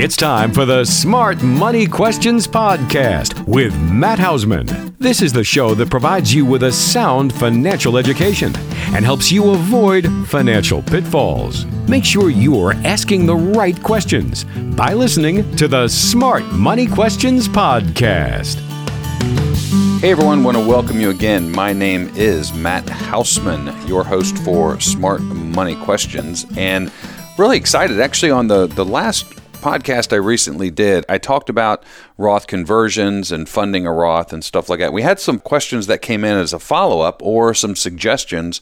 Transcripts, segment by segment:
It's time for the Smart Money Questions Podcast with Matt Hausman. This is the show that provides you with a sound financial education and helps you avoid financial pitfalls. Make sure you are asking the right questions by listening to the Smart Money Questions Podcast. Hey everyone, want to welcome you again. My name is Matt Hausman, your host for Smart Money Questions, and really excited. Actually, on the the last podcast I recently did, I talked about Roth conversions and funding a Roth and stuff like that. We had some questions that came in as a follow up or some suggestions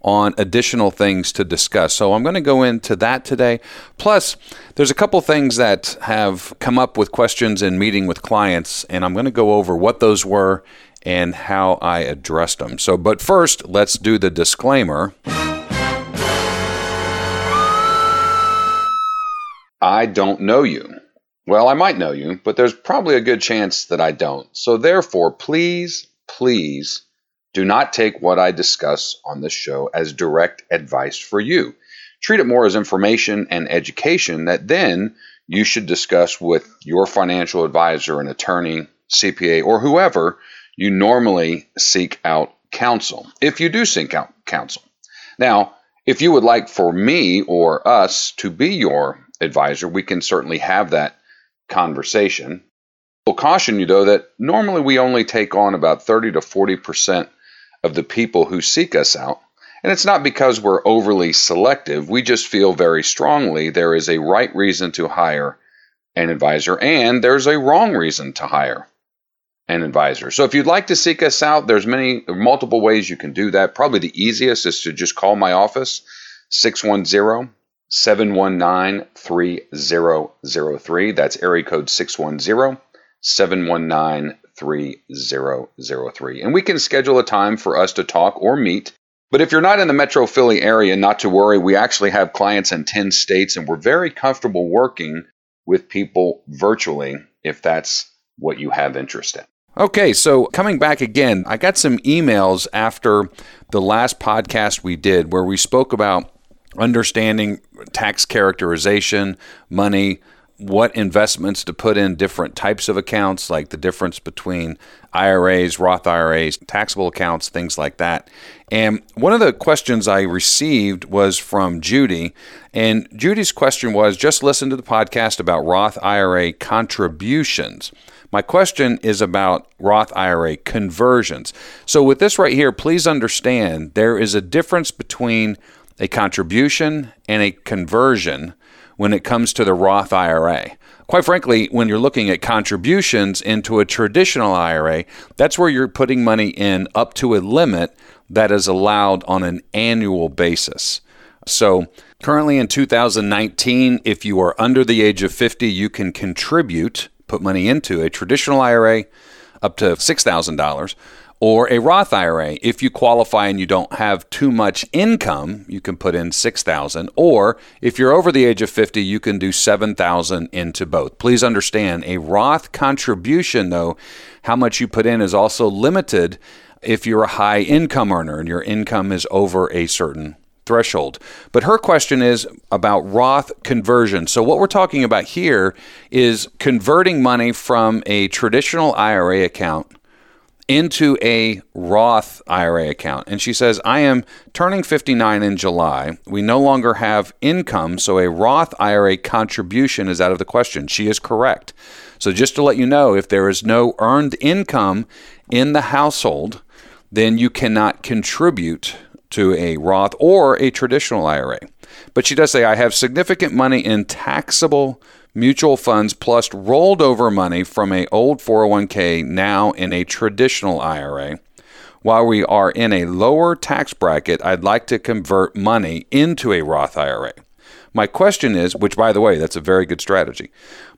on additional things to discuss. So I'm going to go into that today. Plus, there's a couple things that have come up with questions in meeting with clients, and I'm going to go over what those were and how I addressed them. So, but first, let's do the disclaimer. I don't know you. Well, I might know you, but there's probably a good chance that I don't. So, therefore, please, please do not take what I discuss on this show as direct advice for you. Treat it more as information and education that then you should discuss with your financial advisor, an attorney, CPA, or whoever you normally seek out counsel, if you do seek out counsel. Now, if you would like for me or us to be your advisor, we can certainly have that conversation. We'll caution you, though, that normally we only take on about 30 to 40% of the people who seek us out. And it's not because we're overly selective. We just feel very strongly there is a right reason to hire an advisor and there's a wrong reason to hire an advisor. So if you'd like to seek us out, there's many multiple ways you can do that. Probably the easiest is to just call my office 610 719 3003. That's area code 610 719 3003. And we can schedule a time for us to talk or meet. But if you're not in the Metro Philly area, not to worry. We actually have clients in 10 states, and we're very comfortable working with people virtually if that's what you have interest in. Okay, so coming back again, I got some emails after the last podcast we did where we spoke about understanding tax characterization, money, what investments to put in different types of accounts, like the difference between IRAs, Roth IRAs, taxable accounts, things like that. And one of the questions I received was from Judy. And Judy's question was just listen to the podcast about Roth IRA contributions. My question is about Roth IRA conversions. So, with this right here, please understand there is a difference between a contribution and a conversion when it comes to the Roth IRA. Quite frankly, when you're looking at contributions into a traditional IRA, that's where you're putting money in up to a limit that is allowed on an annual basis. So, currently in 2019, if you are under the age of 50, you can contribute, put money into a traditional IRA up to $6,000 or a Roth IRA. If you qualify and you don't have too much income, you can put in 6,000 or if you're over the age of 50, you can do 7,000 into both. Please understand a Roth contribution though, how much you put in is also limited if you're a high income earner and your income is over a certain threshold. But her question is about Roth conversion. So, what we're talking about here is converting money from a traditional IRA account into a Roth IRA account. And she says, I am turning 59 in July. We no longer have income, so a Roth IRA contribution is out of the question. She is correct. So, just to let you know, if there is no earned income in the household, then you cannot contribute to a Roth or a traditional IRA. But she does say, I have significant money in taxable mutual funds plus rolled over money from a old 401k now in a traditional IRA. While we are in a lower tax bracket, I'd like to convert money into a Roth IRA. My question is, which by the way, that's a very good strategy.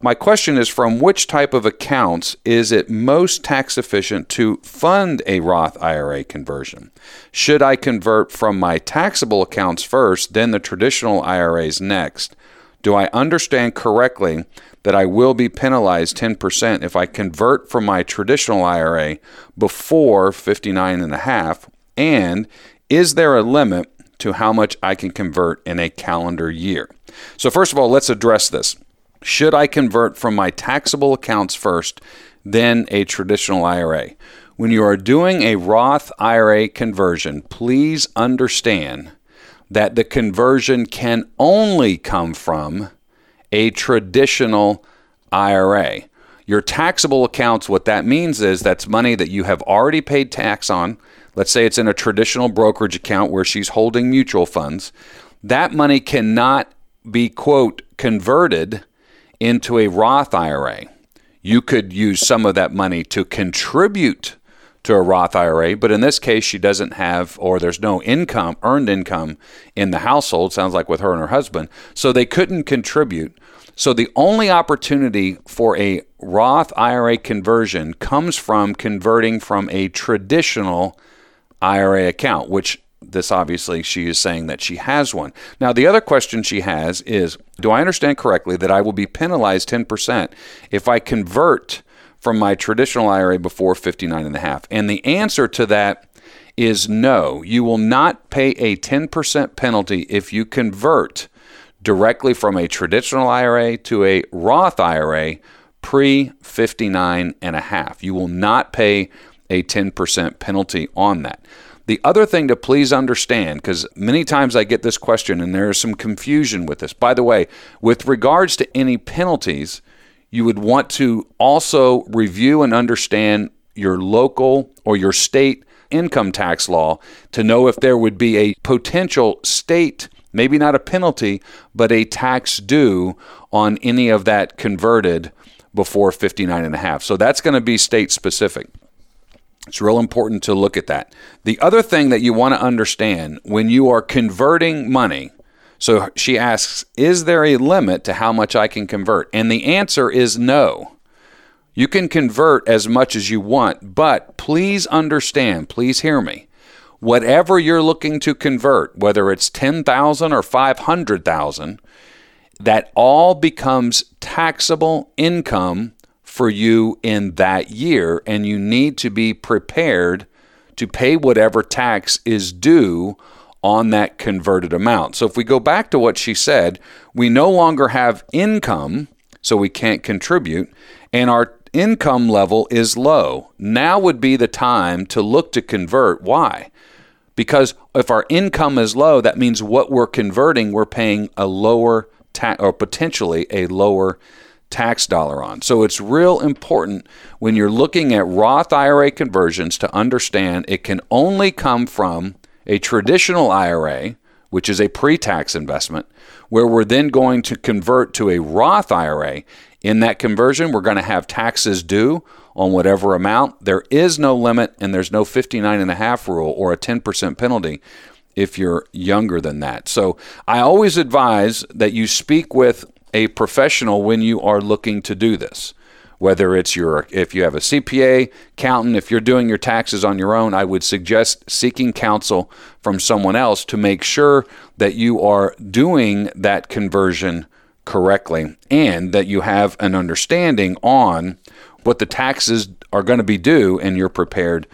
My question is from which type of accounts is it most tax efficient to fund a Roth IRA conversion? Should I convert from my taxable accounts first, then the traditional IRAs next? Do I understand correctly that I will be penalized 10% if I convert from my traditional IRA before 59 and a half? And is there a limit to how much I can convert in a calendar year? So first of all, let's address this. Should I convert from my taxable accounts first, then a traditional IRA? When you are doing a Roth IRA conversion, please understand that the conversion can only come from a traditional IRA. Your taxable accounts, what that means is that's money that you have already paid tax on. Let's say it's in a traditional brokerage account where she's holding mutual funds. That money cannot be, quote, converted into a Roth IRA. You could use some of that money to contribute to a Roth IRA, but in this case, she doesn't have, or there's no income, earned income in the household, sounds like with her and her husband, so they couldn't contribute. So the only opportunity for a Roth IRA conversion comes from converting from a traditional IRA account, which this obviously she is saying that she has one. Now, the other question she has is Do I understand correctly that I will be penalized 10% if I convert from my traditional IRA before 59 and a half? And the answer to that is no. You will not pay a 10% penalty if you convert directly from a traditional IRA to a Roth IRA pre 59 and a half. You will not pay a 10% penalty on that. The other thing to please understand, because many times I get this question and there is some confusion with this. By the way, with regards to any penalties, you would want to also review and understand your local or your state income tax law to know if there would be a potential state maybe not a penalty, but a tax due on any of that converted before 59 and a half. So that's going to be state specific. It's real important to look at that. The other thing that you want to understand when you are converting money, so she asks, is there a limit to how much I can convert? And the answer is no. You can convert as much as you want, but please understand, please hear me whatever you're looking to convert, whether it's 10,000 or 500,000, that all becomes taxable income for you in that year and you need to be prepared to pay whatever tax is due on that converted amount. So if we go back to what she said, we no longer have income, so we can't contribute, and our income level is low. Now would be the time to look to convert. Why? Because if our income is low, that means what we're converting, we're paying a lower tax or potentially a lower tax dollar on. So it's real important when you're looking at Roth IRA conversions to understand it can only come from a traditional IRA, which is a pre tax investment, where we're then going to convert to a Roth IRA. In that conversion, we're going to have taxes due on whatever amount. There is no limit and there's no 59 and a half rule or a 10% penalty if you're younger than that. So I always advise that you speak with a professional when you are looking to do this. Whether it's your if you have a CPA, accountant, if you're doing your taxes on your own, I would suggest seeking counsel from someone else to make sure that you are doing that conversion correctly and that you have an understanding on what the taxes are going to be due and you're prepared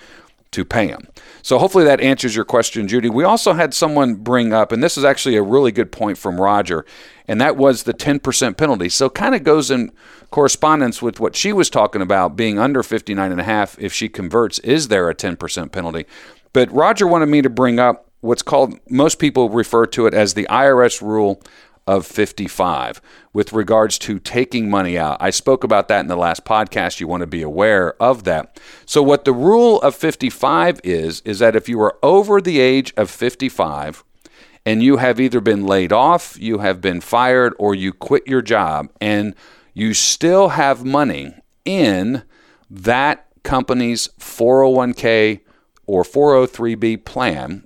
to pay them. So hopefully that answers your question, Judy. We also had someone bring up, and this is actually a really good point from Roger, and that was the 10% penalty. So kind of goes in correspondence with what she was talking about being under 59 and a half if she converts is there a 10% penalty? But Roger wanted me to bring up what's called most people refer to it as the IRS rule of 55 with regards to taking money out. I spoke about that in the last podcast. You want to be aware of that. So, what the rule of 55 is, is that if you are over the age of 55 and you have either been laid off, you have been fired, or you quit your job, and you still have money in that company's 401k or 403b plan,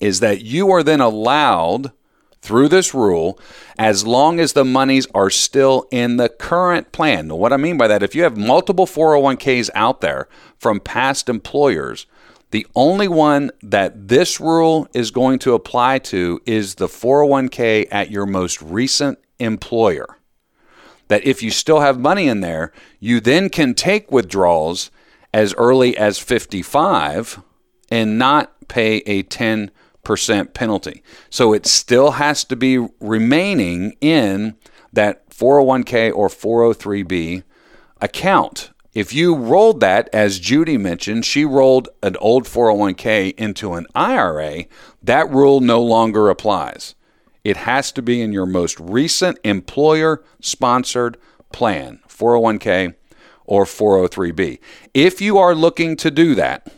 is that you are then allowed through this rule as long as the monies are still in the current plan. Now, what I mean by that, if you have multiple 401ks out there from past employers, the only one that this rule is going to apply to is the 401k at your most recent employer. That if you still have money in there, you then can take withdrawals as early as 55 and not pay a 10 percent penalty. So it still has to be remaining in that 401k or 403b account. If you rolled that, as Judy mentioned, she rolled an old 401k into an IRA, that rule no longer applies. It has to be in your most recent employer sponsored plan, 401k or 403b. If you are looking to do that,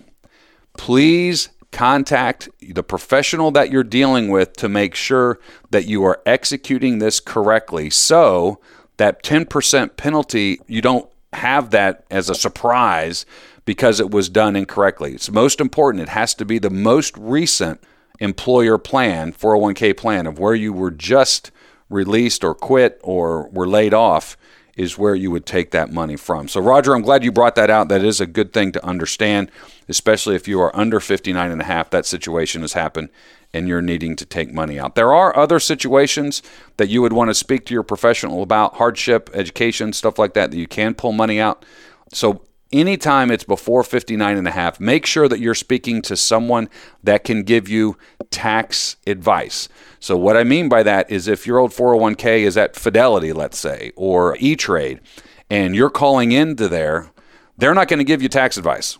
please contact the professional that you're dealing with to make sure that you are executing this correctly so that 10% penalty, you don't have that as a surprise because it was done incorrectly. It's most important. It has to be the most recent employer plan, 401k plan of where you were just released or quit or were laid off is where you would take that money from. So, Roger, I'm glad you brought that out. That is a good thing to understand, especially if you are under 59 and a half. That situation has happened and you're needing to take money out. There are other situations that you would want to speak to your professional about hardship, education, stuff like that, that you can pull money out. So, anytime it's before 59 and a half, make sure that you're speaking to someone that can give you tax advice. So, what I mean by that is if your old 401k is at Fidelity, let's say, or E Trade, and you're calling into there, they're not going to give you tax advice.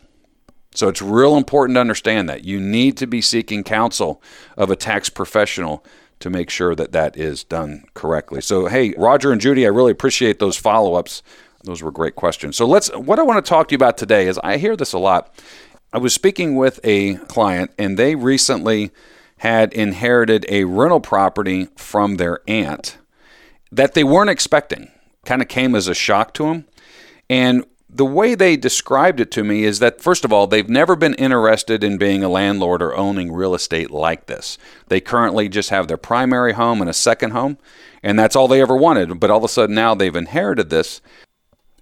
So, it's real important to understand that. You need to be seeking counsel of a tax professional to make sure that that is done correctly. So, hey, Roger and Judy, I really appreciate those follow ups. Those were great questions. So, let's, what I want to talk to you about today is I hear this a lot. I was speaking with a client, and they recently had inherited a rental property from their aunt that they weren't expecting. Kind of came as a shock to them. And the way they described it to me is that, first of all, they've never been interested in being a landlord or owning real estate like this. They currently just have their primary home and a second home, and that's all they ever wanted. But all of a sudden now they've inherited this.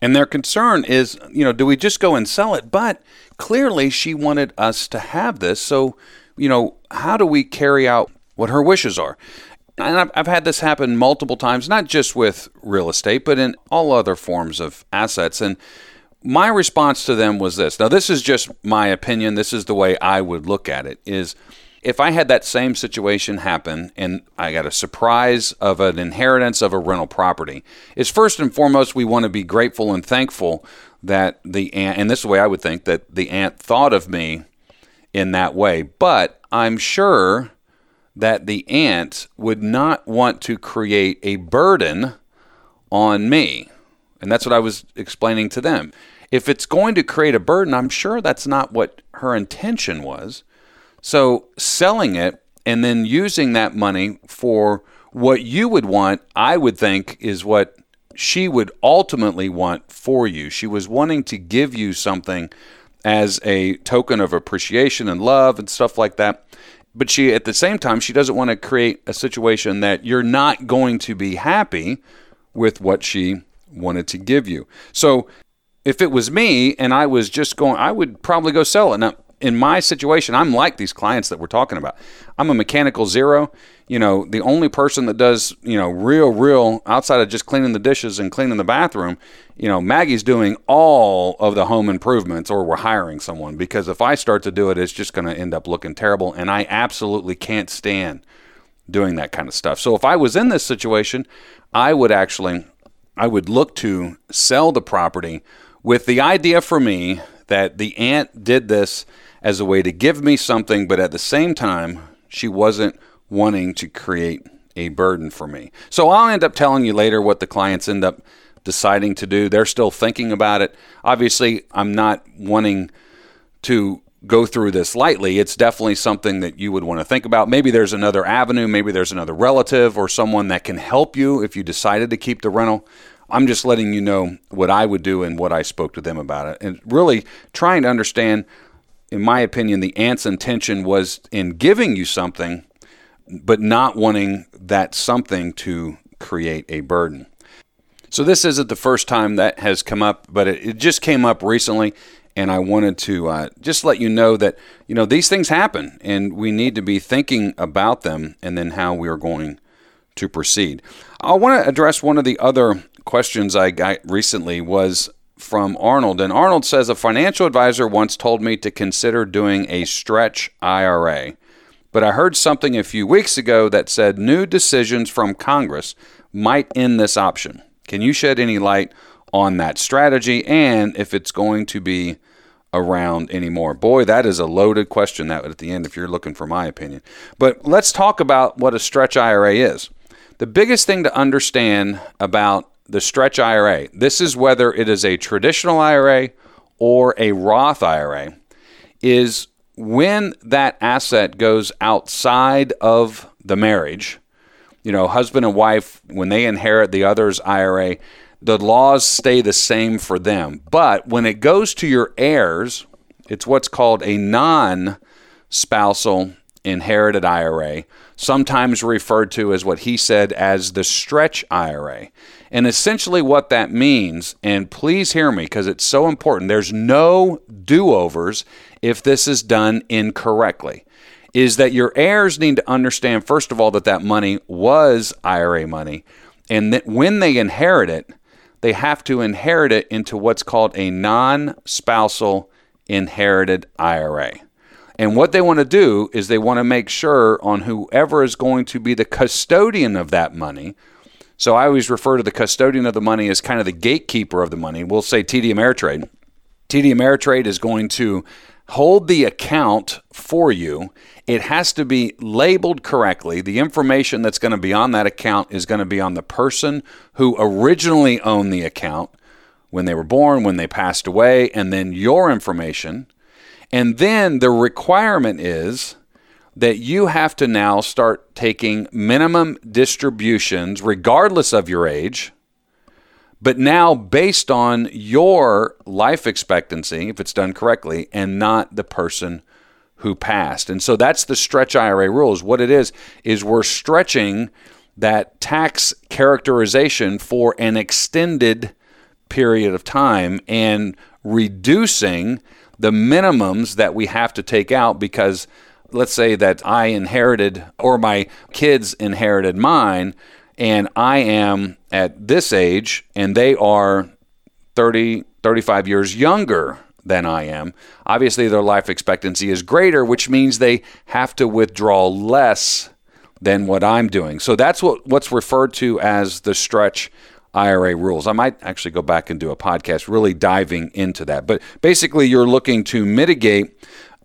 And their concern is, you know, do we just go and sell it? But clearly she wanted us to have this. So you know, how do we carry out what her wishes are? And I've, I've had this happen multiple times, not just with real estate, but in all other forms of assets. And my response to them was this. Now, this is just my opinion. This is the way I would look at it is if I had that same situation happen and I got a surprise of an inheritance of a rental property, is first and foremost we want to be grateful and thankful that the aunt, and this is the way I would think that the aunt thought of me in that way. But I'm sure that the aunt would not want to create a burden on me. And that's what I was explaining to them. If it's going to create a burden, I'm sure that's not what her intention was. So selling it and then using that money for what you would want, I would think, is what she would ultimately want for you. She was wanting to give you something as a token of appreciation and love and stuff like that. But she, at the same time, she doesn't want to create a situation that you're not going to be happy with what she wanted to give you. So if it was me and I was just going, I would probably go sell it. Now, in my situation, I'm like these clients that we're talking about. I'm a mechanical zero. You know, the only person that does, you know, real, real outside of just cleaning the dishes and cleaning the bathroom, you know, Maggie's doing all of the home improvements or we're hiring someone because if I start to do it, it's just going to end up looking terrible. And I absolutely can't stand doing that kind of stuff. So if I was in this situation, I would actually, I would look to sell the property with the idea for me that the aunt did this as a way to give me something, but at the same time, she wasn't wanting to create a burden for me. So I'll end up telling you later what the clients end up deciding to do. They're still thinking about it. Obviously, I'm not wanting to go through this lightly. It's definitely something that you would want to think about. Maybe there's another avenue, maybe there's another relative or someone that can help you if you decided to keep the rental. I'm just letting you know what I would do and what I spoke to them about it. And really trying to understand in my opinion, the aunt's intention was in giving you something, but not wanting that something to create a burden. So, this isn't the first time that has come up, but it, it just came up recently. And I wanted to uh, just let you know that, you know, these things happen and we need to be thinking about them and then how we are going to proceed. I want to address one of the other questions I got recently was from Arnold. And Arnold says a financial advisor once told me to consider doing a stretch IRA. But I heard something a few weeks ago that said new decisions from Congress might end this option. Can you shed any light on that strategy and if it's going to be around anymore? Boy, that is a loaded question that at the end if you're looking for my opinion. But let's talk about what a stretch IRA is. The biggest thing to understand about the stretch IRA, this is whether it is a traditional IRA or a Roth IRA, is when that asset goes outside of the marriage, you know, husband and wife, when they inherit the other's IRA, the laws stay the same for them. But when it goes to your heirs, it's what's called a non spousal inherited IRA, sometimes referred to as what he said as the stretch IRA. And essentially, what that means, and please hear me because it's so important, there's no do overs if this is done incorrectly. Is that your heirs need to understand, first of all, that that money was IRA money, and that when they inherit it, they have to inherit it into what's called a non spousal inherited IRA. And what they want to do is they want to make sure on whoever is going to be the custodian of that money. So I always refer to the custodian of the money as kind of the gatekeeper of the money. We'll say TD Ameritrade. TD Ameritrade is going to hold the account for you. It has to be labeled correctly. The information that's going to be on that account is going to be on the person who originally owned the account when they were born, when they passed away, and then your information and then the requirement is that you have to now start taking minimum distributions, regardless of your age, but now based on your life expectancy, if it's done correctly, and not the person who passed. And so that's the stretch IRA rules. What it is, is we're stretching that tax characterization for an extended period of time and reducing the minimums that we have to take out because let's say that I inherited or my kids inherited mine and I am at this age and they are 30 35 years younger than I am. Obviously their life expectancy is greater, which means they have to withdraw less than what I'm doing. So that's what what's referred to as the stretch IRA rules. I might actually go back and do a podcast really diving into that. But basically, you're looking to mitigate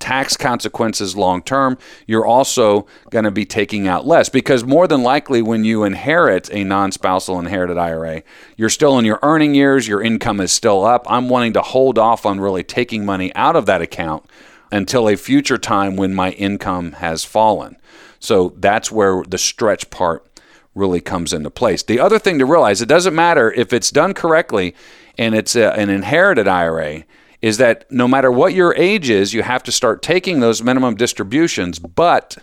tax consequences long term. You're also going to be taking out less because more than likely, when you inherit a non spousal inherited IRA, you're still in your earning years, your income is still up. I'm wanting to hold off on really taking money out of that account until a future time when my income has fallen. So that's where the stretch part really comes into place. The other thing to realize, it doesn't matter if it's done correctly and it's a, an inherited IRA, is that no matter what your age is, you have to start taking those minimum distributions. But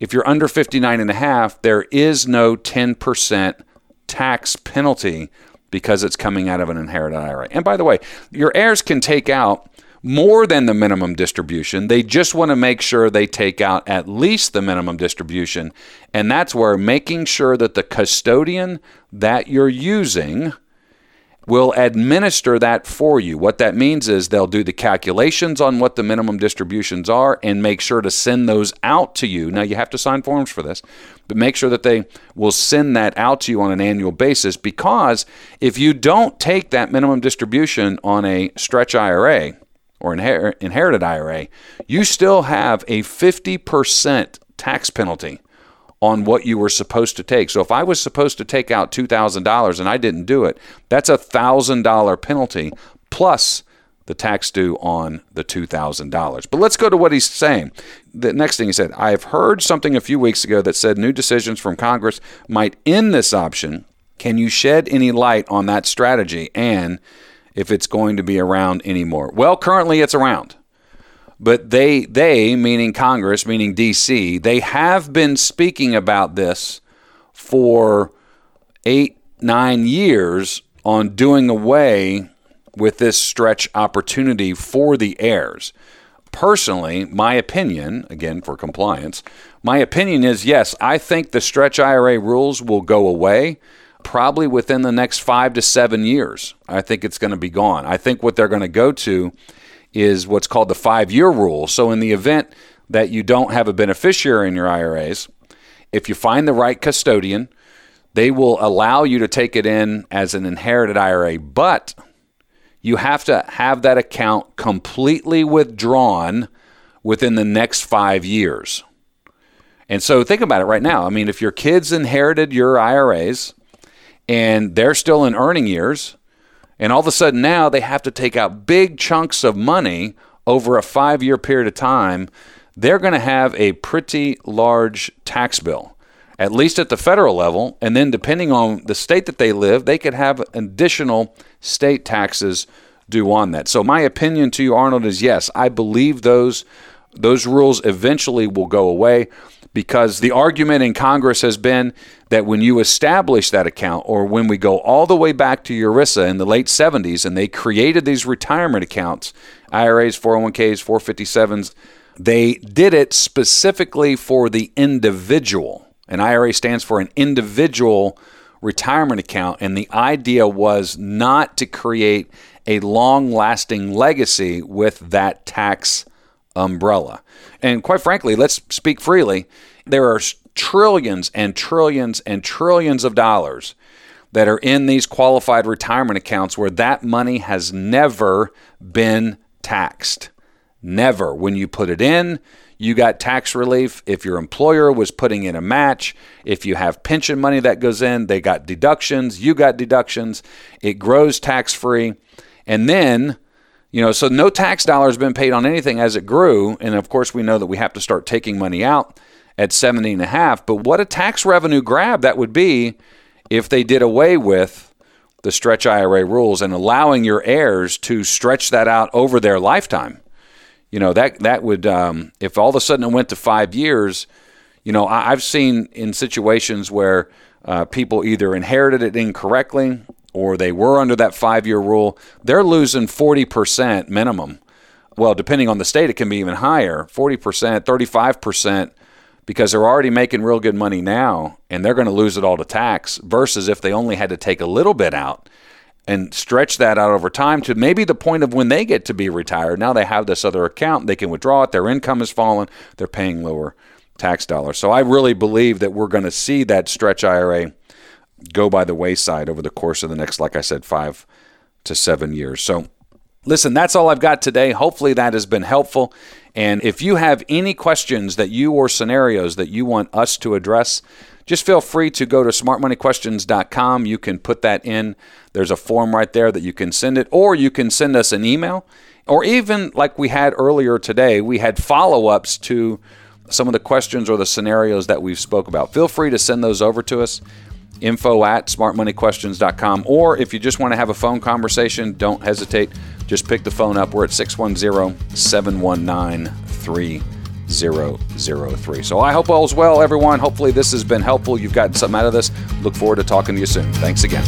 if you're under 59 and a half, there is no 10% tax penalty because it's coming out of an inherited IRA. And by the way, your heirs can take out more than the minimum distribution. They just want to make sure they take out at least the minimum distribution. And that's where making sure that the custodian that you're using will administer that for you. What that means is they'll do the calculations on what the minimum distributions are and make sure to send those out to you. Now, you have to sign forms for this, but make sure that they will send that out to you on an annual basis because if you don't take that minimum distribution on a stretch IRA, or inher- inherited IRA, you still have a 50% tax penalty on what you were supposed to take. So if I was supposed to take out $2,000 and I didn't do it, that's a $1,000 penalty plus the tax due on the $2,000. But let's go to what he's saying. The next thing he said, I have heard something a few weeks ago that said new decisions from Congress might end this option. Can you shed any light on that strategy? And if it's going to be around anymore. Well, currently it's around. But they they meaning Congress, meaning DC, they have been speaking about this for 8 9 years on doing away with this stretch opportunity for the heirs. Personally, my opinion, again for compliance, my opinion is yes, I think the stretch IRA rules will go away probably within the next five to seven years. I think it's going to be gone. I think what they're going to go to is what's called the five year rule. So, in the event that you don't have a beneficiary in your IRAs, if you find the right custodian, they will allow you to take it in as an inherited IRA, but you have to have that account completely withdrawn within the next five years. And so think about it right now. I mean, if your kids inherited your IRAs and they're still in earning years, and all of a sudden now they have to take out big chunks of money over a five year period of time, they're going to have a pretty large tax bill, at least at the federal level. And then, depending on the state that they live, they could have additional state taxes due on that. So, my opinion to you, Arnold, is yes, I believe those. Those rules eventually will go away because the argument in Congress has been that when you establish that account, or when we go all the way back to ERISA in the late 70s and they created these retirement accounts, IRAs, 401ks, 457s, they did it specifically for the individual. An IRA stands for an individual retirement account, and the idea was not to create a long lasting legacy with that tax umbrella. And quite frankly, let's speak freely, there are trillions and trillions and trillions of dollars that are in these qualified retirement accounts where that money has never been taxed. Never. When you put it in, you got tax relief. If your employer was putting in a match, if you have pension money that goes in, they got deductions, you got deductions. It grows tax free. And then, you know, so no tax dollars been paid on anything as it grew. And of course, we know that we have to start taking money out at 70 and a half. But what a tax revenue grab that would be if they did away with the stretch IRA rules and allowing your heirs to stretch that out over their lifetime. You know that that would um, if all of a sudden it went to five years. You know I, have seen in situations where uh, people either inherited it incorrectly or they were under that five year rule. They're losing forty percent minimum. Well, depending on the state, it can be even higher. Forty percent, thirty five percent because they're already making real good money now and they're going to lose it all to tax versus if they only had to take a little bit out and stretch that out over time to maybe the point of when they get to be retired. Now they have this other account, they can withdraw it, their income has fallen, they're paying lower tax dollars. So I really believe that we're going to see that stretch IRA go by the wayside over the course of the next, like I said, five to seven years. So listen, that's all I've got today. Hopefully that has been helpful. And if you have any questions that you or scenarios that you want us to address, just feel free to go to smartmoneyquestions.com. You can put that in. There's a form right there that you can send it, or you can send us an email, or even like we had earlier today, we had follow ups to some of the questions or the scenarios that we've spoke about. Feel free to send those over to us info at smartmoneyquestions.com. Or if you just want to have a phone conversation, don't hesitate. Just pick the phone up. We're at 610 719 3003. So I hope all's well, everyone. Hopefully, this has been helpful. You've gotten something out of this. Look forward to talking to you soon. Thanks again.